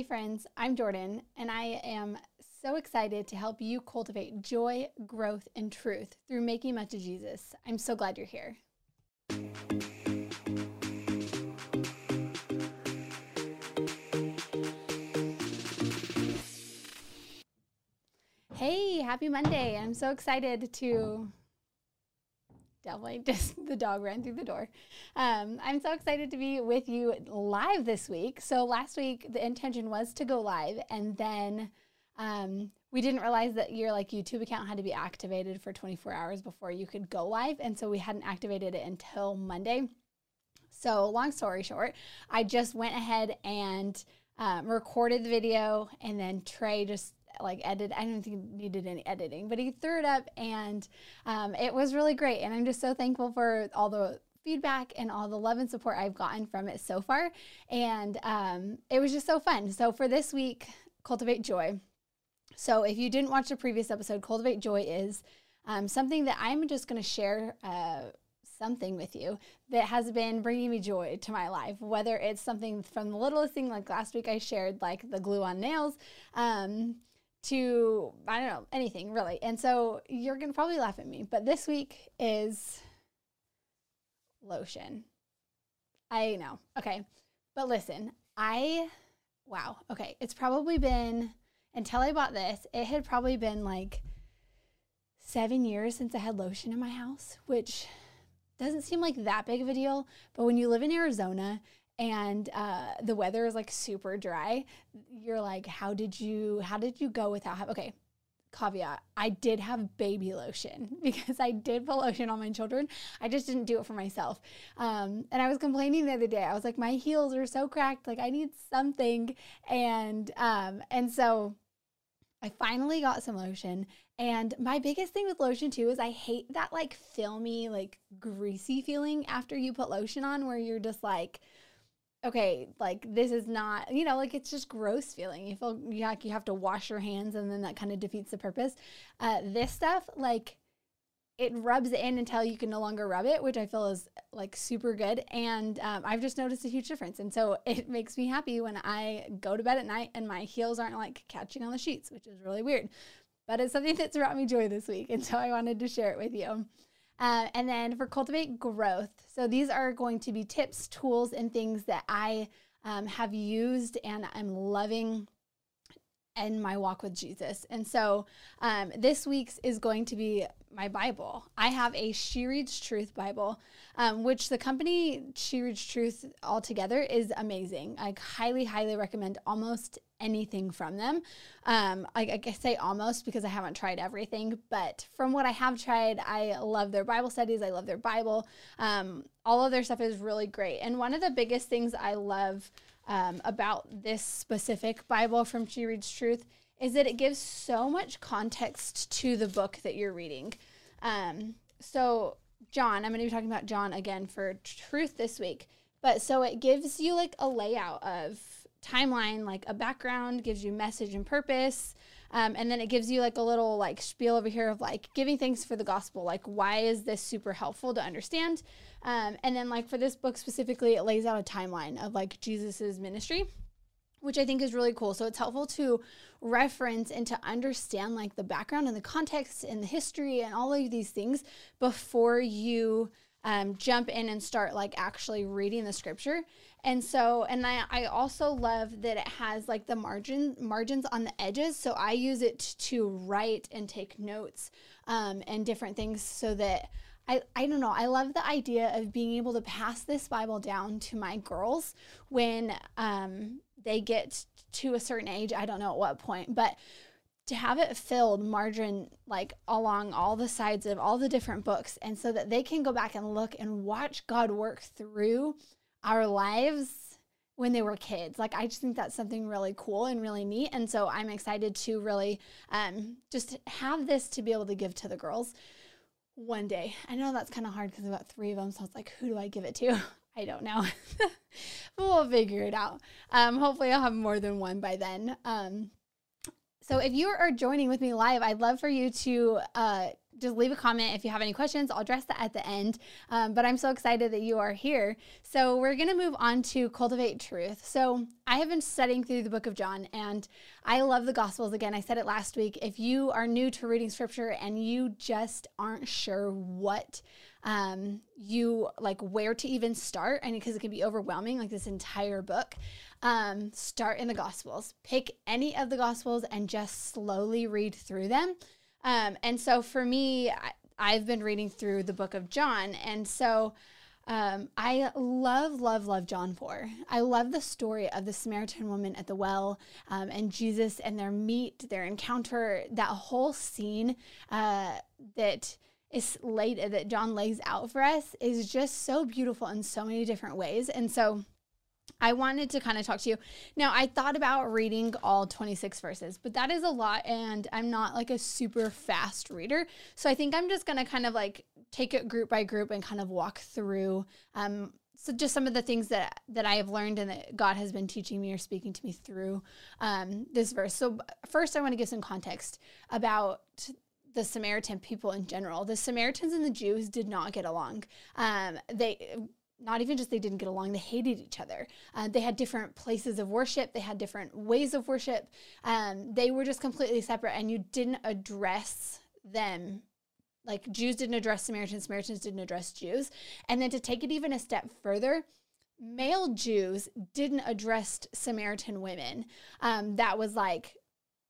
Hey, friends, I'm Jordan, and I am so excited to help you cultivate joy, growth, and truth through making much of Jesus. I'm so glad you're here. Hey, happy Monday. I'm so excited to definitely just the dog ran through the door. Um, I'm so excited to be with you live this week. So last week the intention was to go live, and then um, we didn't realize that your like YouTube account had to be activated for 24 hours before you could go live, and so we hadn't activated it until Monday. So long story short, I just went ahead and um, recorded the video, and then Trey just like edit. I don't think needed any editing, but he threw it up and um, it was really great. And I'm just so thankful for all the feedback and all the love and support I've gotten from it so far. And um, it was just so fun. So for this week, cultivate joy. So if you didn't watch the previous episode, cultivate joy is um, something that I'm just going to share. Uh, something with you that has been bringing me joy to my life, whether it's something from the littlest thing, like last week I shared like the glue on nails, um, to I don't know anything really. And so you're gonna probably laugh at me, but this week is lotion. I know. Okay. But listen, I wow. Okay. It's probably been until I bought this, it had probably been like seven years since I had lotion in my house, which doesn't seem like that big of a deal. But when you live in Arizona and uh, the weather is like super dry, you're like, how did you how did you go without okay? Caveat: I did have baby lotion because I did put lotion on my children. I just didn't do it for myself. Um, and I was complaining the other day. I was like, my heels are so cracked. Like I need something. And um, and so I finally got some lotion. And my biggest thing with lotion too is I hate that like filmy, like greasy feeling after you put lotion on, where you're just like okay, like this is not, you know, like it's just gross feeling. You feel like you have to wash your hands and then that kind of defeats the purpose. Uh, this stuff, like it rubs in until you can no longer rub it, which I feel is like super good. And um, I've just noticed a huge difference. And so it makes me happy when I go to bed at night and my heels aren't like catching on the sheets, which is really weird. But it's something that's brought me joy this week. And so I wanted to share it with you. Uh, and then for cultivate growth, so these are going to be tips, tools, and things that I um, have used and I'm loving in my walk with Jesus. And so um, this week's is going to be my Bible. I have a She Reads Truth Bible, um, which the company She Reads Truth altogether is amazing. I highly, highly recommend almost anything from them. Um, I, I say almost because I haven't tried everything, but from what I have tried, I love their Bible studies. I love their Bible. Um, all of their stuff is really great. And one of the biggest things I love um, about this specific Bible from She Reads Truth is that it gives so much context to the book that you're reading. Um, so, John, I'm going to be talking about John again for truth this week. But so it gives you like a layout of timeline, like a background, gives you message and purpose. Um, and then it gives you like a little like spiel over here of like giving thanks for the gospel. Like, why is this super helpful to understand? Um, and then, like, for this book specifically, it lays out a timeline of like Jesus's ministry which I think is really cool. So it's helpful to reference and to understand like the background and the context and the history and all of these things before you um, jump in and start like actually reading the scripture. And so, and I, I also love that it has like the margin margins on the edges. So I use it to write and take notes um, and different things so that I, I don't know. I love the idea of being able to pass this Bible down to my girls when um, they get to a certain age. I don't know at what point, but to have it filled margin like along all the sides of all the different books and so that they can go back and look and watch God work through our lives when they were kids. Like I just think that's something really cool and really neat. And so I'm excited to really um, just have this to be able to give to the girls one day. I know that's kind of hard because I've got three of them. So it's like, who do I give it to? I don't know. we'll figure it out. Um, hopefully, I'll have more than one by then. Um, so if you are joining with me live, I'd love for you to uh, just leave a comment if you have any questions. I'll address that at the end. Um, but I'm so excited that you are here. So we're going to move on to cultivate truth. So I have been studying through the book of John and I love the Gospels. Again, I said it last week. If you are new to reading scripture and you just aren't sure what um, you like where to even start, and because it can be overwhelming, like this entire book, um, start in the Gospels. Pick any of the Gospels and just slowly read through them. Um, and so for me, I, I've been reading through the book of John. And so um, I love, love, love John 4. I love the story of the Samaritan woman at the well um, and Jesus and their meet, their encounter, that whole scene uh, that is laid that John lays out for us is just so beautiful in so many different ways. And so I wanted to kind of talk to you. Now, I thought about reading all 26 verses, but that is a lot, and I'm not like a super fast reader. So I think I'm just going to kind of like take it group by group and kind of walk through. Um, so just some of the things that that I have learned and that God has been teaching me or speaking to me through um, this verse. So first, I want to give some context about the Samaritan people in general. The Samaritans and the Jews did not get along. Um, they not even just they didn't get along, they hated each other. Uh, they had different places of worship, they had different ways of worship. Um, they were just completely separate, and you didn't address them. Like Jews didn't address Samaritans, Samaritans didn't address Jews. And then to take it even a step further, male Jews didn't address Samaritan women. Um, that was like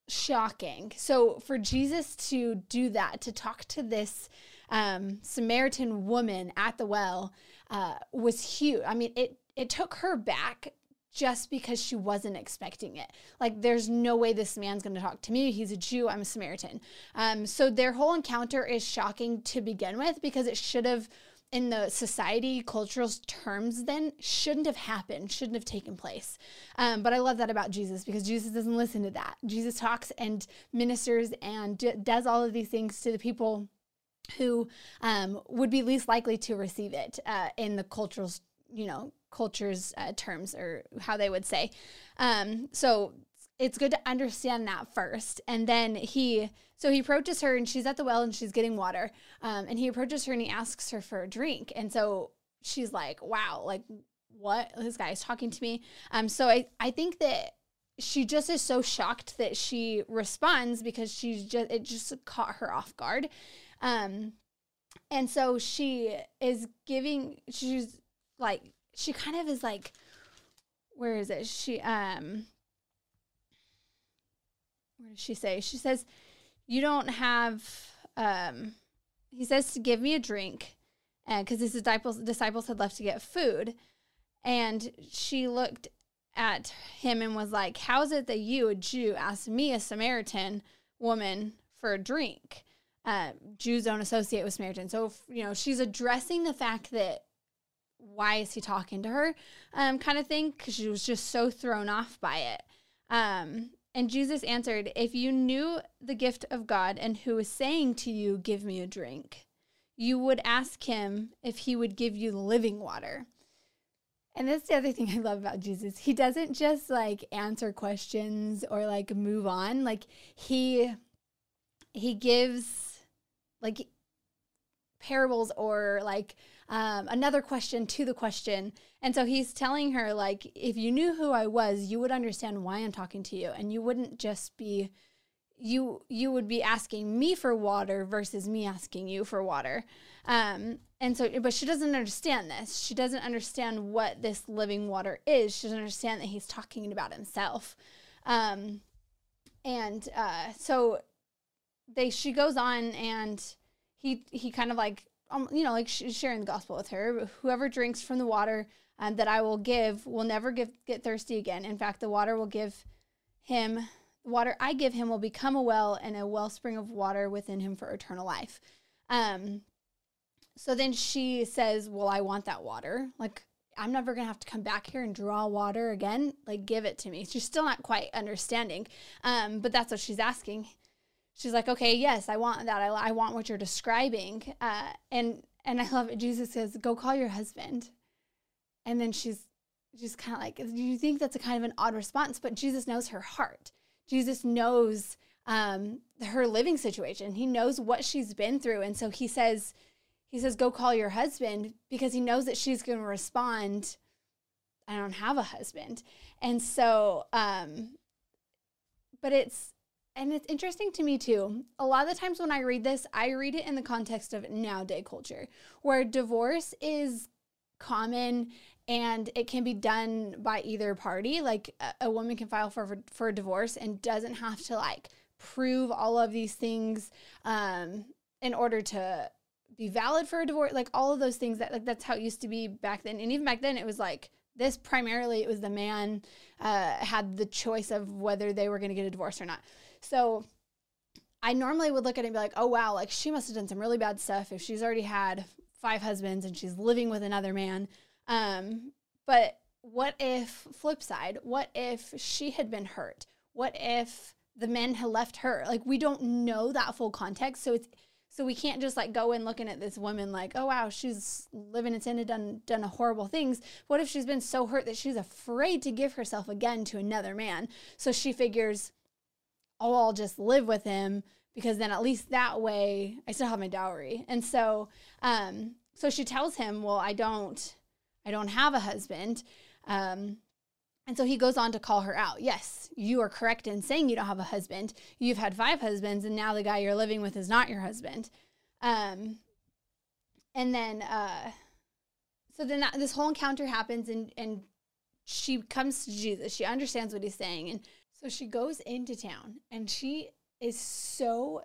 shocking. So for Jesus to do that, to talk to this um, Samaritan woman at the well, uh, was huge. I mean, it it took her back just because she wasn't expecting it. Like, there's no way this man's going to talk to me. He's a Jew. I'm a Samaritan. Um, so their whole encounter is shocking to begin with because it should have, in the society cultural terms, then shouldn't have happened, shouldn't have taken place. Um, but I love that about Jesus because Jesus doesn't listen to that. Jesus talks and ministers and d- does all of these things to the people who um, would be least likely to receive it uh, in the cultural, you know, culture's uh, terms or how they would say. Um, so it's good to understand that first. And then he, so he approaches her and she's at the well and she's getting water. Um, and he approaches her and he asks her for a drink. And so she's like, wow, like what? This guy is talking to me. Um, so I, I think that she just is so shocked that she responds because she's just, it just caught her off guard. Um, and so she is giving, she's like, she kind of is like, where is it? She, um, where does she say? She says, you don't have, um, he says to give me a drink and because his disciples, disciples had left to get food. And she looked at him and was like, How is it that you, a Jew, asked me, a Samaritan woman, for a drink? Uh, Jews don't associate with Samaritans. So, if, you know, she's addressing the fact that why is he talking to her um, kind of thing because she was just so thrown off by it. Um, and Jesus answered, If you knew the gift of God and who is saying to you, Give me a drink, you would ask him if he would give you living water. And that's the other thing I love about Jesus. He doesn't just like answer questions or like move on. Like he he gives like parables or like um, another question to the question. And so he's telling her, like, if you knew who I was, you would understand why I'm talking to you. And you wouldn't just be, you, you would be asking me for water versus me asking you for water. Um, and so, but she doesn't understand this. She doesn't understand what this living water is. She doesn't understand that he's talking about himself. Um, and uh, so they she goes on and he he kind of like um, you know like she's sharing the gospel with her. Whoever drinks from the water um, that i will give will never give, get thirsty again. In fact the water will give him the water i give him will become a well and a wellspring of water within him for eternal life. Um so then she says well i want that water. Like i'm never gonna have to come back here and draw water again. Like give it to me. She's still not quite understanding um but that's what she's asking she's like, okay, yes, I want that. I, I want what you're describing. Uh, and and I love it. Jesus says, go call your husband. And then she's just kind of like, do you think that's a kind of an odd response? But Jesus knows her heart. Jesus knows um, her living situation. He knows what she's been through, and so he says, he says, "Go call your husband," because he knows that she's going to respond. I don't have a husband, and so, um, but it's and it's interesting to me too. A lot of the times when I read this, I read it in the context of nowadays culture, where divorce is common and it can be done by either party. Like a, a woman can file for for a divorce and doesn't have to like prove all of these things um, in order to be valid for a divorce. Like all of those things that like that's how it used to be back then. And even back then, it was like this primarily it was the man uh, had the choice of whether they were going to get a divorce or not. So I normally would look at it and be like, oh, wow, like she must have done some really bad stuff if she's already had five husbands and she's living with another man. Um, but what if, flip side, what if she had been hurt? What if the men had left her? Like, we don't know that full context. So it's, so we can't just like go in looking at this woman like, oh wow, she's living in sin and done done horrible things. What if she's been so hurt that she's afraid to give herself again to another man? So she figures, oh, I'll just live with him because then at least that way I still have my dowry. And so, um, so she tells him, well, I don't, I don't have a husband. Um, and so he goes on to call her out. Yes, you are correct in saying you don't have a husband. You've had five husbands, and now the guy you're living with is not your husband. Um, and then, uh, so then that, this whole encounter happens, and and she comes to Jesus. She understands what he's saying, and so she goes into town and she is so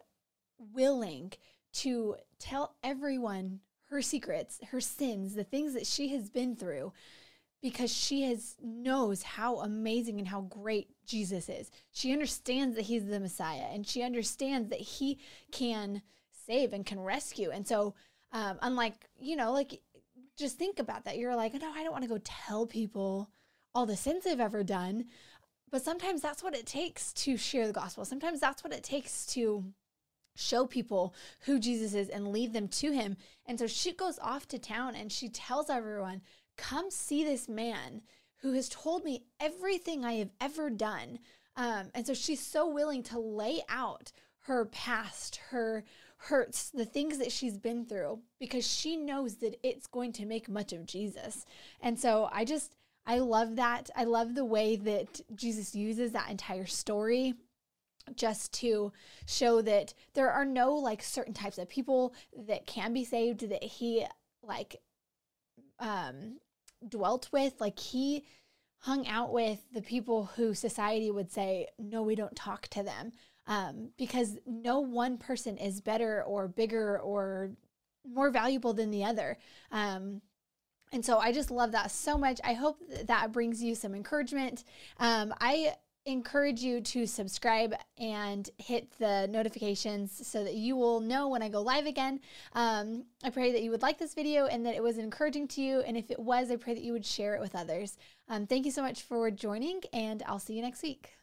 willing to tell everyone her secrets, her sins, the things that she has been through because she has knows how amazing and how great Jesus is. She understands that he's the Messiah and she understands that he can save and can rescue. And so um, unlike, you know, like just think about that. You're like, no, I don't want to go tell people all the sins they've ever done. But sometimes that's what it takes to share the gospel. Sometimes that's what it takes to show people who Jesus is and lead them to him. And so she goes off to town and she tells everyone, Come see this man who has told me everything I have ever done. Um, and so she's so willing to lay out her past, her hurts, the things that she's been through, because she knows that it's going to make much of Jesus. And so I just, I love that. I love the way that Jesus uses that entire story just to show that there are no like certain types of people that can be saved that he like um dwelt with like he hung out with the people who society would say no we don't talk to them um, because no one person is better or bigger or more valuable than the other um, and so I just love that so much. I hope that brings you some encouragement. Um, I encourage you to subscribe and hit the notifications so that you will know when I go live again. Um, I pray that you would like this video and that it was encouraging to you. And if it was, I pray that you would share it with others. Um, thank you so much for joining, and I'll see you next week.